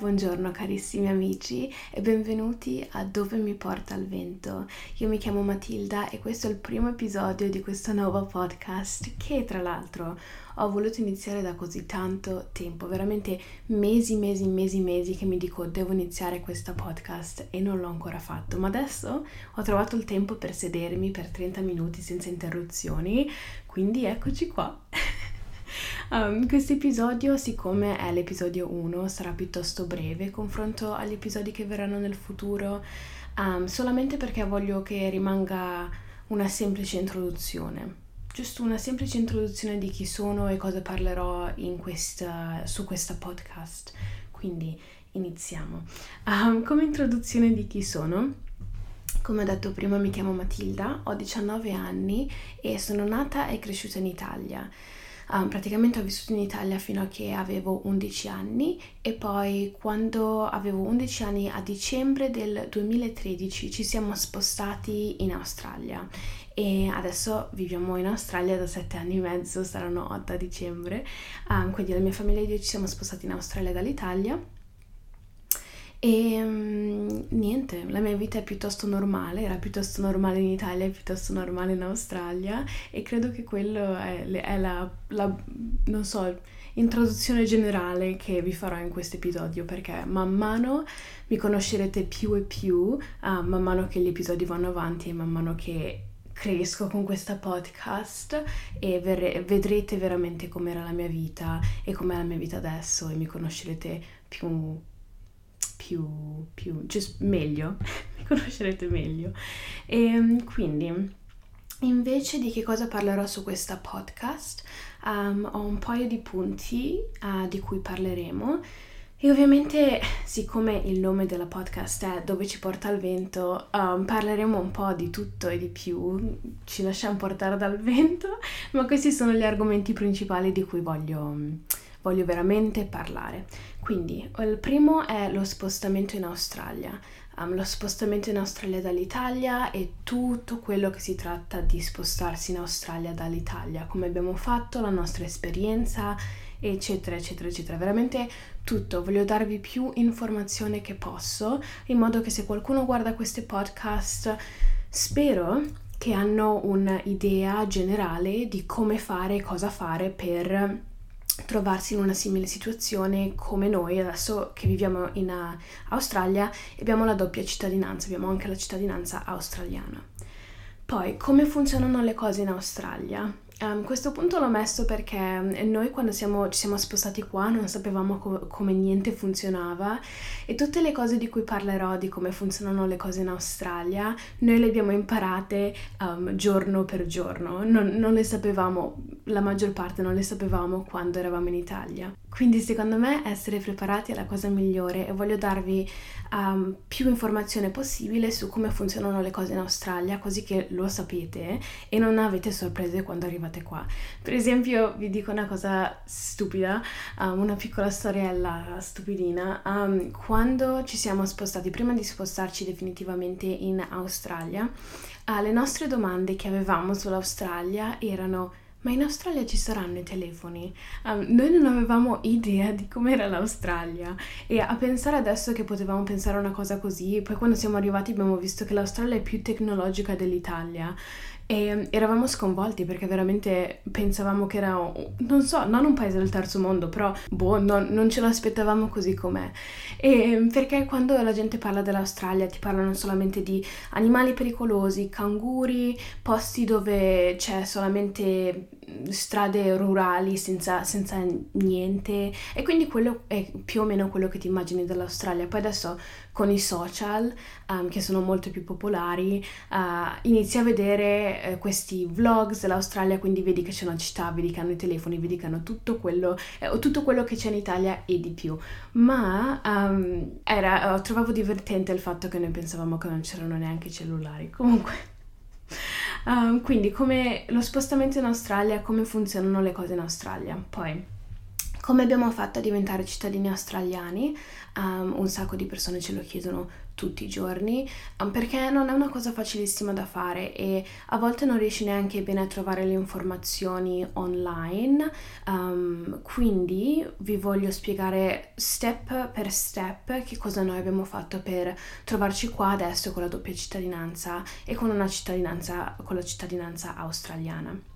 Buongiorno carissimi amici e benvenuti a Dove mi porta il vento. Io mi chiamo Matilda e questo è il primo episodio di questo nuovo podcast che tra l'altro ho voluto iniziare da così tanto tempo, veramente mesi, mesi, mesi, mesi che mi dico devo iniziare questo podcast e non l'ho ancora fatto, ma adesso ho trovato il tempo per sedermi per 30 minuti senza interruzioni, quindi eccoci qua. Um, questo episodio, siccome è l'episodio 1, sarà piuttosto breve confronto agli episodi che verranno nel futuro, um, solamente perché voglio che rimanga una semplice introduzione. Giusto una semplice introduzione di chi sono e cosa parlerò questa, su questa podcast. Quindi iniziamo. Um, come introduzione di chi sono, come ho detto prima mi chiamo Matilda, ho 19 anni e sono nata e cresciuta in Italia. Um, praticamente ho vissuto in Italia fino a che avevo 11 anni e poi quando avevo 11 anni a dicembre del 2013 ci siamo spostati in Australia. E adesso viviamo in Australia da 7 anni e mezzo, saranno 8 a dicembre, um, quindi la mia famiglia e io ci siamo spostati in Australia dall'Italia e um, niente, la mia vita è piuttosto normale, era piuttosto normale in Italia, è piuttosto normale in Australia e credo che quello è, è la, la, non so, introduzione generale che vi farò in questo episodio perché man mano mi conoscerete più e più, uh, man mano che gli episodi vanno avanti e man mano che cresco con questa podcast e ver- vedrete veramente com'era la mia vita e com'è la mia vita adesso e mi conoscerete più più, più just meglio, mi conoscerete meglio. E ehm, quindi, invece di che cosa parlerò su questa podcast, um, ho un paio di punti uh, di cui parleremo. E ovviamente, siccome il nome della podcast è Dove ci porta il vento, um, parleremo un po' di tutto e di più, ci lasciamo portare dal vento, ma questi sono gli argomenti principali di cui voglio, voglio veramente parlare. Quindi, il primo è lo spostamento in Australia. Um, lo spostamento in Australia dall'Italia e tutto quello che si tratta di spostarsi in Australia dall'Italia, come abbiamo fatto, la nostra esperienza, eccetera, eccetera, eccetera. Veramente tutto. Voglio darvi più informazione che posso, in modo che se qualcuno guarda questi podcast, spero che hanno un'idea generale di come fare cosa fare per trovarsi in una simile situazione come noi adesso che viviamo in uh, Australia e abbiamo la doppia cittadinanza, abbiamo anche la cittadinanza australiana. Poi, come funzionano le cose in Australia? Um, questo punto l'ho messo perché noi quando siamo, ci siamo spostati qua non sapevamo co- come niente funzionava e tutte le cose di cui parlerò, di come funzionano le cose in Australia, noi le abbiamo imparate um, giorno per giorno, non, non le sapevamo, la maggior parte non le sapevamo quando eravamo in Italia. Quindi secondo me essere preparati è la cosa migliore e voglio darvi um, più informazione possibile su come funzionano le cose in Australia, così che lo sapete e non avete sorprese quando arrivate qua. Per esempio, vi dico una cosa stupida, um, una piccola storiella stupidina. Um, quando ci siamo spostati, prima di spostarci definitivamente in Australia, uh, le nostre domande che avevamo sull'Australia erano ma in Australia ci saranno i telefoni? Um, noi non avevamo idea di com'era l'Australia e a pensare adesso che potevamo pensare a una cosa così, poi quando siamo arrivati abbiamo visto che l'Australia è più tecnologica dell'Italia e eravamo sconvolti perché veramente pensavamo che era, non so, non un paese del terzo mondo, però boh, non, non ce l'aspettavamo così com'è. E perché quando la gente parla dell'Australia ti parlano solamente di animali pericolosi, canguri, posti dove c'è solamente strade rurali senza, senza, niente e quindi quello è più o meno quello che ti immagini dell'Australia. Poi adesso con i social um, che sono molto più popolari uh, inizi a vedere uh, questi vlogs dell'Australia, quindi vedi che c'è una città, vedi che hanno i telefoni, vedi che hanno tutto quello, eh, tutto quello che c'è in Italia e di più. Ma um, era, uh, trovavo divertente il fatto che noi pensavamo che non c'erano neanche cellulari. Comunque. quindi come lo spostamento in Australia, come funzionano le cose in Australia. Poi, come abbiamo fatto a diventare cittadini australiani? Um, un sacco di persone ce lo chiedono tutti i giorni um, perché non è una cosa facilissima da fare e a volte non riesci neanche bene a trovare le informazioni online. Um, quindi vi voglio spiegare step per step che cosa noi abbiamo fatto per trovarci qua adesso con la doppia cittadinanza e con cittadinanza con la cittadinanza australiana.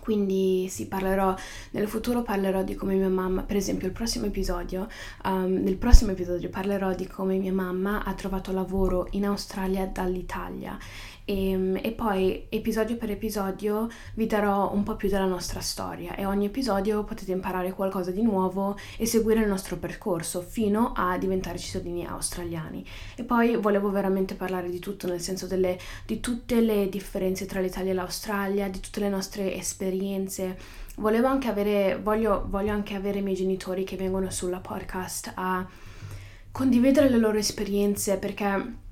Quindi sì, parlerò, nel futuro parlerò di come mia mamma, per esempio il prossimo episodio, um, nel prossimo episodio parlerò di come mia mamma ha trovato lavoro in Australia dall'Italia e, ehm, e, poi episodio per episodio vi darò un po' più della nostra storia e ogni episodio potete imparare qualcosa di nuovo e seguire il nostro percorso fino a diventare cittadini australiani. E poi volevo veramente parlare di tutto, nel senso delle, di tutte le differenze tra l'Italia e l'Australia, di tutte le nostre esperienze. Volevo anche avere, voglio, voglio anche avere i miei genitori che vengono sulla podcast a condividere le loro esperienze perché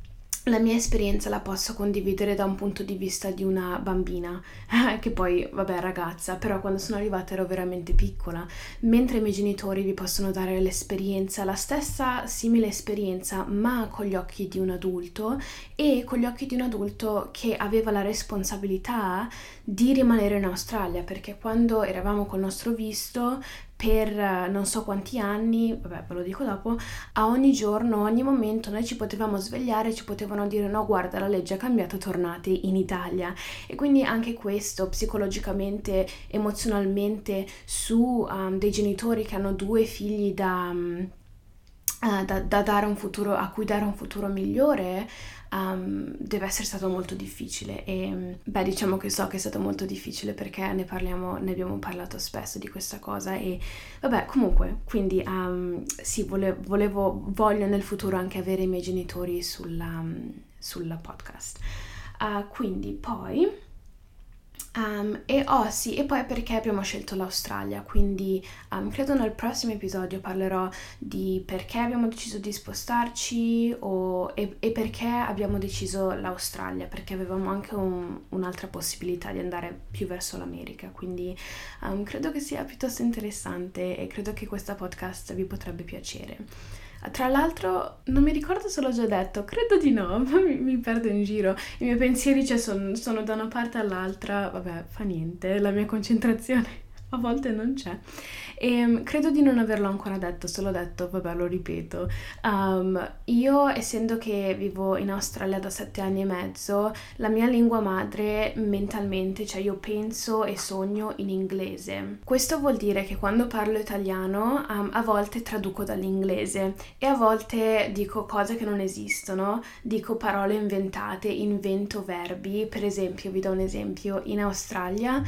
la mia esperienza la posso condividere da un punto di vista di una bambina, che poi, vabbè, ragazza, però quando sono arrivata ero veramente piccola, mentre i miei genitori vi possono dare l'esperienza, la stessa simile esperienza, ma con gli occhi di un adulto e con gli occhi di un adulto che aveva la responsabilità di rimanere in Australia, perché quando eravamo col nostro visto per eh, non so quanti anni, vabbè ve lo dico dopo, a ogni giorno, ogni momento noi ci potevamo svegliare ci potevano dire no guarda la legge è cambiata, tornate in Italia. E quindi anche questo psicologicamente, emozionalmente su um, dei genitori che hanno due figli da... Um, da, da, dare un futuro, a cui dare un futuro migliore, um, deve essere stato molto difficile e beh diciamo che so che è stato molto difficile perché ne parliamo, ne abbiamo parlato spesso di questa cosa e vabbè comunque quindi um, sì volevo, volevo, voglio nel futuro anche avere i miei genitori sulla, sulla podcast. Uh, quindi poi Um, e oh sì, e poi perché abbiamo scelto l'Australia, quindi um, credo nel prossimo episodio parlerò di perché abbiamo deciso di spostarci o, e, e, perché abbiamo deciso l'Australia, perché avevamo anche un, un'altra possibilità di andare più verso l'America, quindi um, credo che sia piuttosto interessante e credo che questa podcast vi potrebbe piacere. Tra l'altro, non mi ricordo se l'ho già detto, credo di no, ma mi, mi perdo in giro. I miei pensieri cioè, son, sono da una parte all'altra, vabbè, fa niente, la mia concentrazione a volte non c'è. E um, credo di non averlo ancora detto, se l'ho detto, vabbè, lo ripeto. Um, io, essendo che vivo in Australia da sette anni e mezzo, la mia lingua madre mentalmente, cioè io penso e sogno in inglese. Questo vuol dire che quando parlo italiano um, a volte traduco dall'inglese e a volte dico cose che non esistono, dico parole inventate, invento verbi. Per esempio, vi do un esempio, in Australia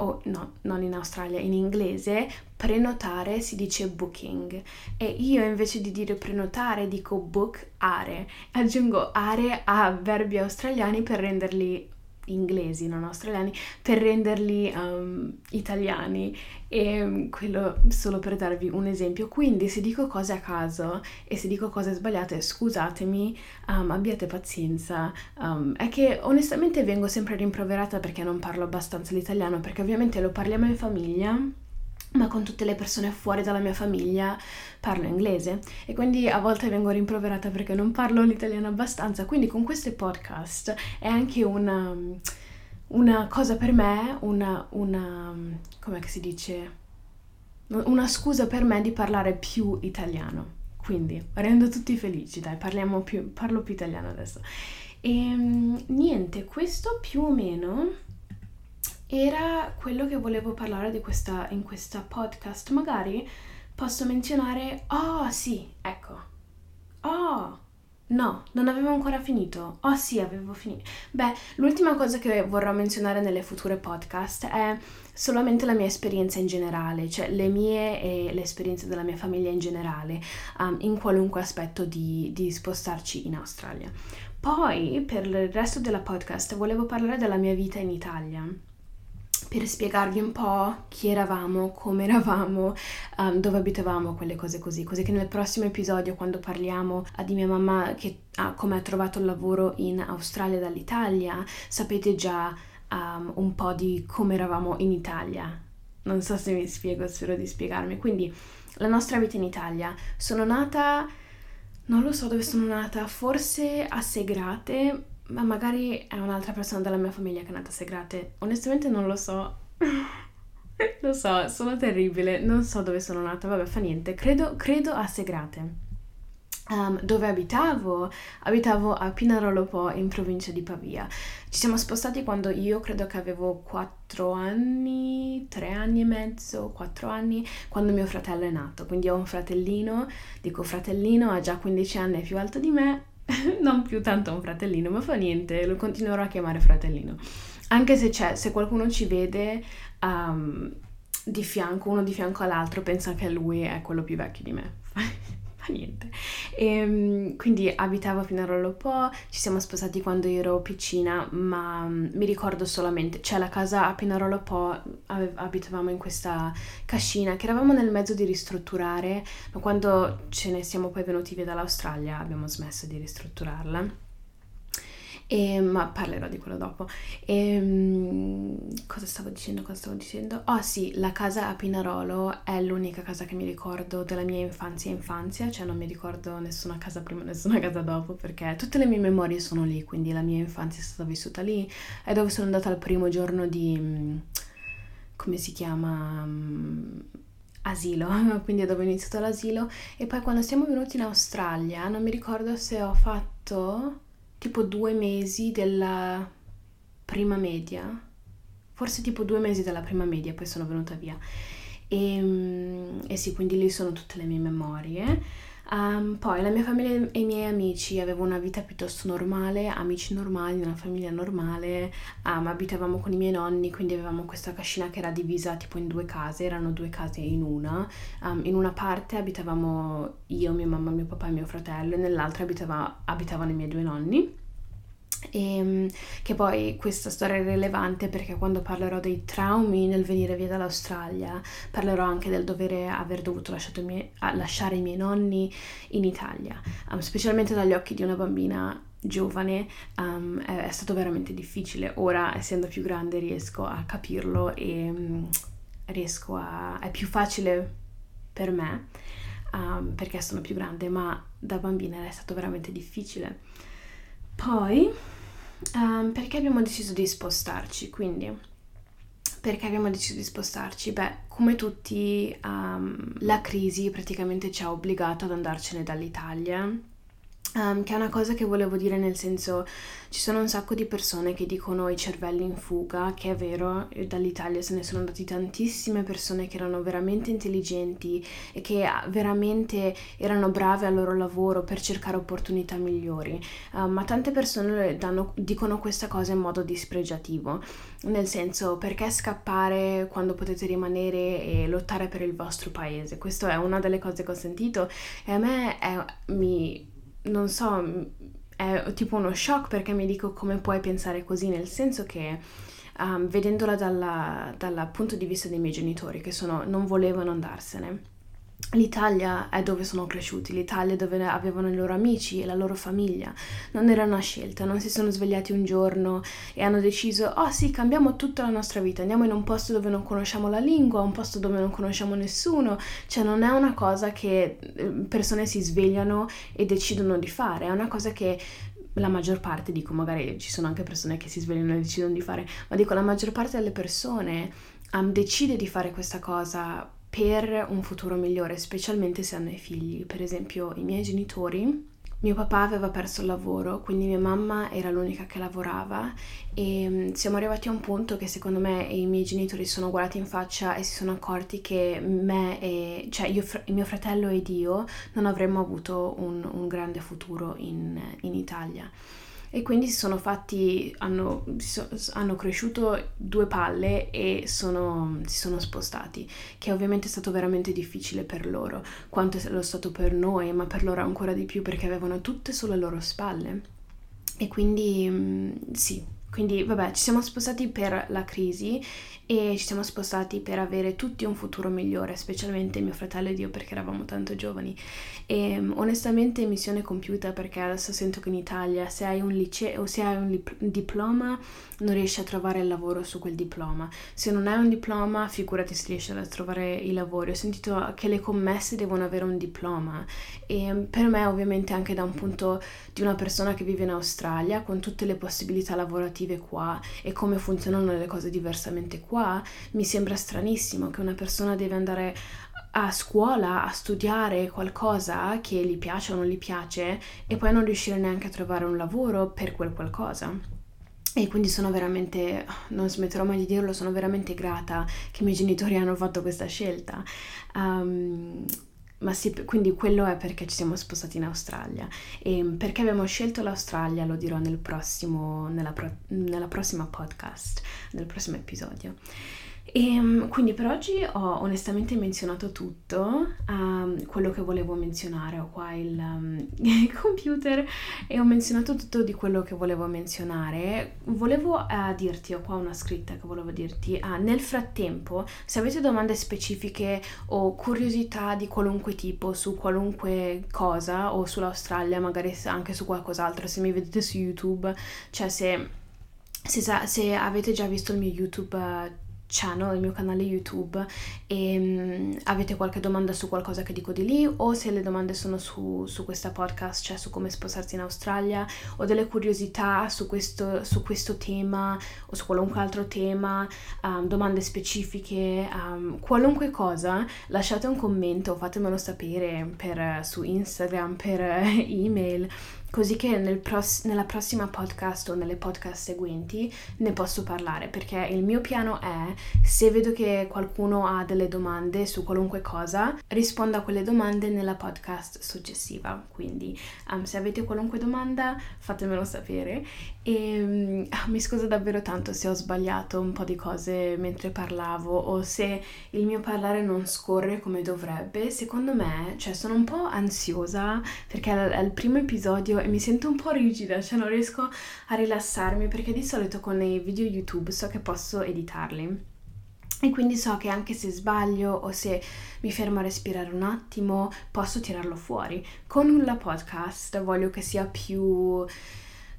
o no, non in Australia, in inglese, prenotare si dice booking e io invece di dire prenotare dico book are. Aggiungo are a verbi australiani per renderli inglesi, non australiani, per renderli um, italiani. E um, quello solo per darvi un esempio. Quindi se dico cose a caso e se dico cose sbagliate, scusatemi, um, abbiate pazienza. Um, è che onestamente vengo sempre rimproverata perché non parlo abbastanza l'italiano, perché ovviamente lo parliamo in famiglia ma con tutte le persone fuori dalla mia famiglia parlo inglese e quindi a volte vengo rimproverata perché non parlo l'italiano abbastanza, quindi con questi podcast è anche una, una cosa per me, una, una come si dice, una scusa per me di parlare più italiano. Quindi rendo tutti felici, dai, più, parlo più italiano adesso. E ehm, niente, questo più o meno era quello che volevo parlare questa, in questa podcast. Magari posso menzionare, oh sì, ecco, oh no, non avevo ancora finito, oh sì, avevo finito. Beh, l'ultima cosa che vorrò menzionare nelle future podcast è solamente la mia esperienza in generale, cioè le mie e le esperienze della mia famiglia in generale, um, in qualunque aspetto di, di spostarci in Australia. Poi, per il resto della podcast, volevo parlare della mia vita in Italia per spiegarvi un po' chi eravamo, come eravamo, um, dove abitavamo, quelle cose così, così che nel prossimo episodio quando parliamo uh, di mia mamma che ha come ha trovato il lavoro in Australia dall'Italia, sapete già um, un po' di come eravamo in Italia Non so se mi spiego, spero di spiegarmi. Quindi la nostra vita in Italia. Sono nata, non lo so dove sono nata, forse a Segrate, ma magari è un'altra persona della mia famiglia che è nata a Segrate. Onestamente non lo so. lo so, sono terribile, non so dove sono nata, vabbè, fa niente. Credo, credo a Segrate. Um, dove abitavo? Abitavo a Pinarolo Po in provincia di Pavia. Ci siamo spostati quando io credo che avevo 4 anni, 3 anni e mezzo, 4 anni, quando mio fratello è nato. Quindi ho un fratellino, dico fratellino, ha già 15 anni, è più alto di me, non più tanto un fratellino, ma fa niente, lo continuerò a chiamare fratellino. Anche se c'è, se qualcuno ci vede um, di fianco, uno di fianco all'altro, pensa che lui è quello più vecchio di me. fa niente. E, ehm, quindi abitavo a Rollopò, ci siamo sposati quando ero piccina, ma mm, mi ricordo solamente, cioè la casa a Pinarolo Po, abitavamo in questa cascina che eravamo nel mezzo di ristrutturare, ma quando ce ne siamo poi venuti via dall'Australia abbiamo smesso di ristrutturarla. E, ma parlerò di quello dopo. E, um, cosa stavo dicendo? Cosa stavo dicendo? Oh sì, la casa a Pinarolo è l'unica casa che mi ricordo della mia infanzia infanzia, cioè non mi ricordo nessuna casa prima, nessuna casa dopo, perché tutte le mie memorie sono lì, quindi la mia infanzia è stata vissuta lì. È dove sono andata il primo giorno di... Mm, come si chiama? Mm, asilo, quindi è dove ho iniziato l'asilo. E poi quando siamo venuti in Australia, non mi ricordo se ho fatto tipo due mesi della prima media, forse tipo due mesi della prima media, poi sono venuta via. E, ehm, e sì, quindi lì sono tutte le mie memorie. Um, poi la mia famiglia e i miei amici avevo una vita piuttosto normale, amici normali, una famiglia normale, um, abitavamo con i miei nonni, quindi avevamo questa cascina che era divisa tipo in due case, erano due case in una. Um, in una parte abitavamo io, mia mamma, mio papà e mio fratello, e nell'altra abitava, abitavano i miei due nonni. E ehm, che poi questa storia è rilevante perché quando parlerò dei traumi nel venire via dall'Australia, parlerò anche del dovere aver dovuto i miei, lasciare i miei nonni in Italia, um, specialmente dagli occhi di una bambina giovane um, è, è, stato veramente difficile. Ora, essendo più grande, riesco a capirlo e um, riesco a... è più facile per me um, perché sono più grande, ma da bambina è stato veramente difficile. Poi, um, perché abbiamo deciso di spostarci? Quindi, perché abbiamo deciso di spostarci? Beh, come tutti, um, la crisi praticamente ci ha obbligato ad andarcene dall'Italia Um, che è una cosa che volevo dire nel senso ci sono un sacco di persone che dicono i cervelli in fuga, che è vero, dall'Italia se ne sono andati tantissime persone che erano veramente intelligenti e che ah, veramente erano brave al loro lavoro per cercare opportunità migliori, uh, ma tante persone danno, dicono questa cosa in modo dispregiativo, nel senso perché scappare quando potete rimanere e lottare per il vostro paese, questa è una delle cose che ho sentito e a me è, mi non so, è tipo uno shock perché mi dico come puoi pensare così, nel senso che um, vedendola dal punto di vista dei miei genitori che sono, non volevano andarsene L'Italia è dove sono cresciuti, l'Italia è dove avevano i loro amici e la loro famiglia. Non era una scelta, non si sono svegliati un giorno e hanno deciso, oh sì, cambiamo tutta la nostra vita, andiamo in un posto dove non conosciamo la lingua, un posto dove non conosciamo nessuno. Cioè non è una cosa che eh, persone si svegliano e decidono di fare, è una cosa che la maggior parte, dico magari ci sono anche persone che si svegliano e decidono di fare, ma dico la maggior parte delle persone um, decide di fare questa cosa per un futuro migliore, specialmente se hanno i figli. Per esempio, i miei genitori, mio papà aveva perso il lavoro, quindi mia mamma era l'unica che lavorava e mm, siamo arrivati a un punto che secondo me i miei genitori si sono guardati in faccia e si sono accorti che me e, cioè io, mio fratello ed io non avremmo avuto un, un grande futuro in, in Italia e quindi si sono fatti, hanno, hanno cresciuto due palle e sono, si sono spostati, che ovviamente è stato veramente difficile per loro, quanto è lo stato per noi, ma per loro ancora di più perché avevano tutte sulle loro spalle. E quindi mm, sì, quindi vabbè, ci siamo spostati per la crisi e ci siamo spostati per avere tutti un futuro migliore, specialmente mio fratello ed io perché eravamo tanto giovani. E onestamente missione compiuta perché adesso sento che in Italia se hai un liceo se hai un diploma non riesci a trovare il lavoro su quel diploma. Se non hai un diploma, figurati se riesci a trovare i lavori. Ho sentito che le commesse devono avere un diploma e per me ovviamente anche da un punto di una persona che vive in Australia con tutte le possibilità lavorative qua e come funzionano le cose diversamente qua qua mi sembra stranissimo che una persona deve andare a scuola a studiare qualcosa che gli piace o non gli piace e poi non riuscire neanche a trovare un lavoro per quel qualcosa. E quindi sono veramente, non smetterò mai di dirlo, sono veramente grata che i miei genitori hanno fatto questa scelta. Um, ma sì, quindi quello è perché ci siamo spostati in Australia. E perché abbiamo scelto l'Australia lo dirò nel prossimo, nella, pro, nella prossima podcast, nel prossimo episodio. E ehm, quindi per oggi ho onestamente menzionato tutto, um, quello che volevo menzionare, ho qua il, um, computer e ho menzionato tutto di quello che volevo menzionare. Volevo uh, dirti, ho qua una scritta che volevo dirti, uh, nel frattempo se avete domande specifiche o curiosità di qualunque tipo su qualunque cosa o sull'Australia, magari anche su qualcos'altro, se mi vedete su YouTube, cioè se, se, se avete già visto il mio YouTube... Uh, channel, il mio canale YouTube e um, avete qualche domanda su qualcosa che dico di lì o se le domande sono su, su questa podcast, cioè su come spostarsi in Australia o delle curiosità su questo, su questo tema o su qualunque altro tema, um, domande specifiche, um, qualunque cosa, lasciate un commento, fatemelo sapere per, su Instagram, per email così che nel pros- nella prossima podcast o nelle podcast seguenti ne posso parlare perché il mio piano è se vedo che qualcuno ha delle domande su qualunque cosa rispondo a quelle domande nella podcast successiva. Quindi um, se avete qualunque domanda fatemelo sapere. E um, mi scuso davvero tanto se ho sbagliato un po' di cose mentre parlavo o se il mio parlare non scorre come dovrebbe. Secondo me cioè sono un po' ansiosa perché è il primo episodio e mi sento un po' rigida, cioè non riesco a rilassarmi perché di solito con i video YouTube so che posso editarli. E quindi so che anche se sbaglio o se mi fermo a respirare un attimo, posso tirarlo fuori. Con la podcast voglio che sia più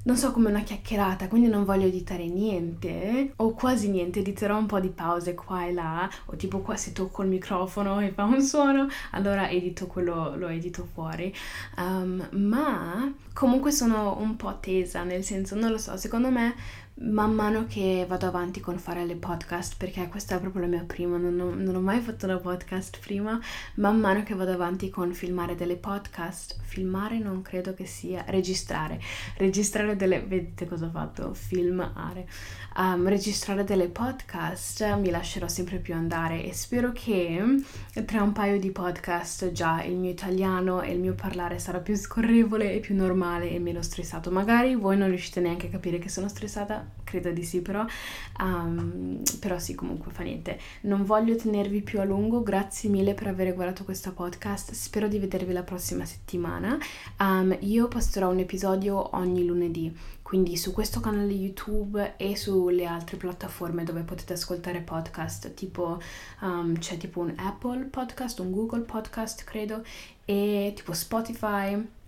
non so come una chiacchierata, quindi non voglio editare niente o quasi niente, editerò un po' di pause qua e là, o tipo qua se tocco il microfono e fa un suono, allora edito quello, lo edito fuori. Um, ma comunque sono un po' tesa, nel senso, non lo so, secondo me man mano che vado avanti con fare le podcast, perché questa è proprio la mia prima, non ho, non ho, mai fatto una podcast prima, man mano che vado avanti con filmare delle podcast, filmare non credo che sia, registrare, registrare delle, vedete cosa ho fatto? Filmare, um, registrare delle podcast mi lascerò sempre più andare e spero che tra un paio di podcast già il mio italiano e il mio parlare sarà più scorrevole e più normale e meno stressato. Magari voi non riuscite neanche a capire che sono stressata, credo di sì però, um, però sì comunque fa niente. Non voglio tenervi più a lungo, grazie mille per aver guardato questo podcast, spero di vedervi la prossima settimana. Um, io posterò un episodio ogni lunedì, quindi su questo canale YouTube e sulle altre piattaforme dove potete ascoltare podcast, tipo um, c'è tipo un Apple podcast, un Google podcast credo, e tipo Spotify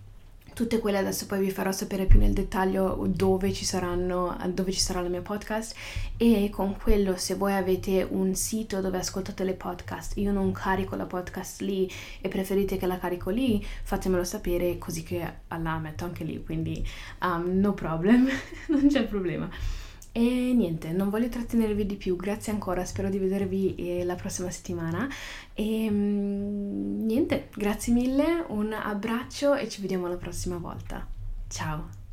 tutte quelle adesso poi vi farò sapere più nel dettaglio dove ci saranno, dove ci sarà la mia podcast e con quello se voi avete un sito dove ascoltate le podcast, io non carico la podcast lì e preferite che la carico lì, fatemelo sapere così che la metto anche lì, quindi um, no problem, non c'è problema. E niente, non voglio trattenervi di più, grazie ancora, spero di vedervi eh, la prossima settimana. E mm, niente, grazie mille, un abbraccio e ci vediamo la prossima volta. Ciao!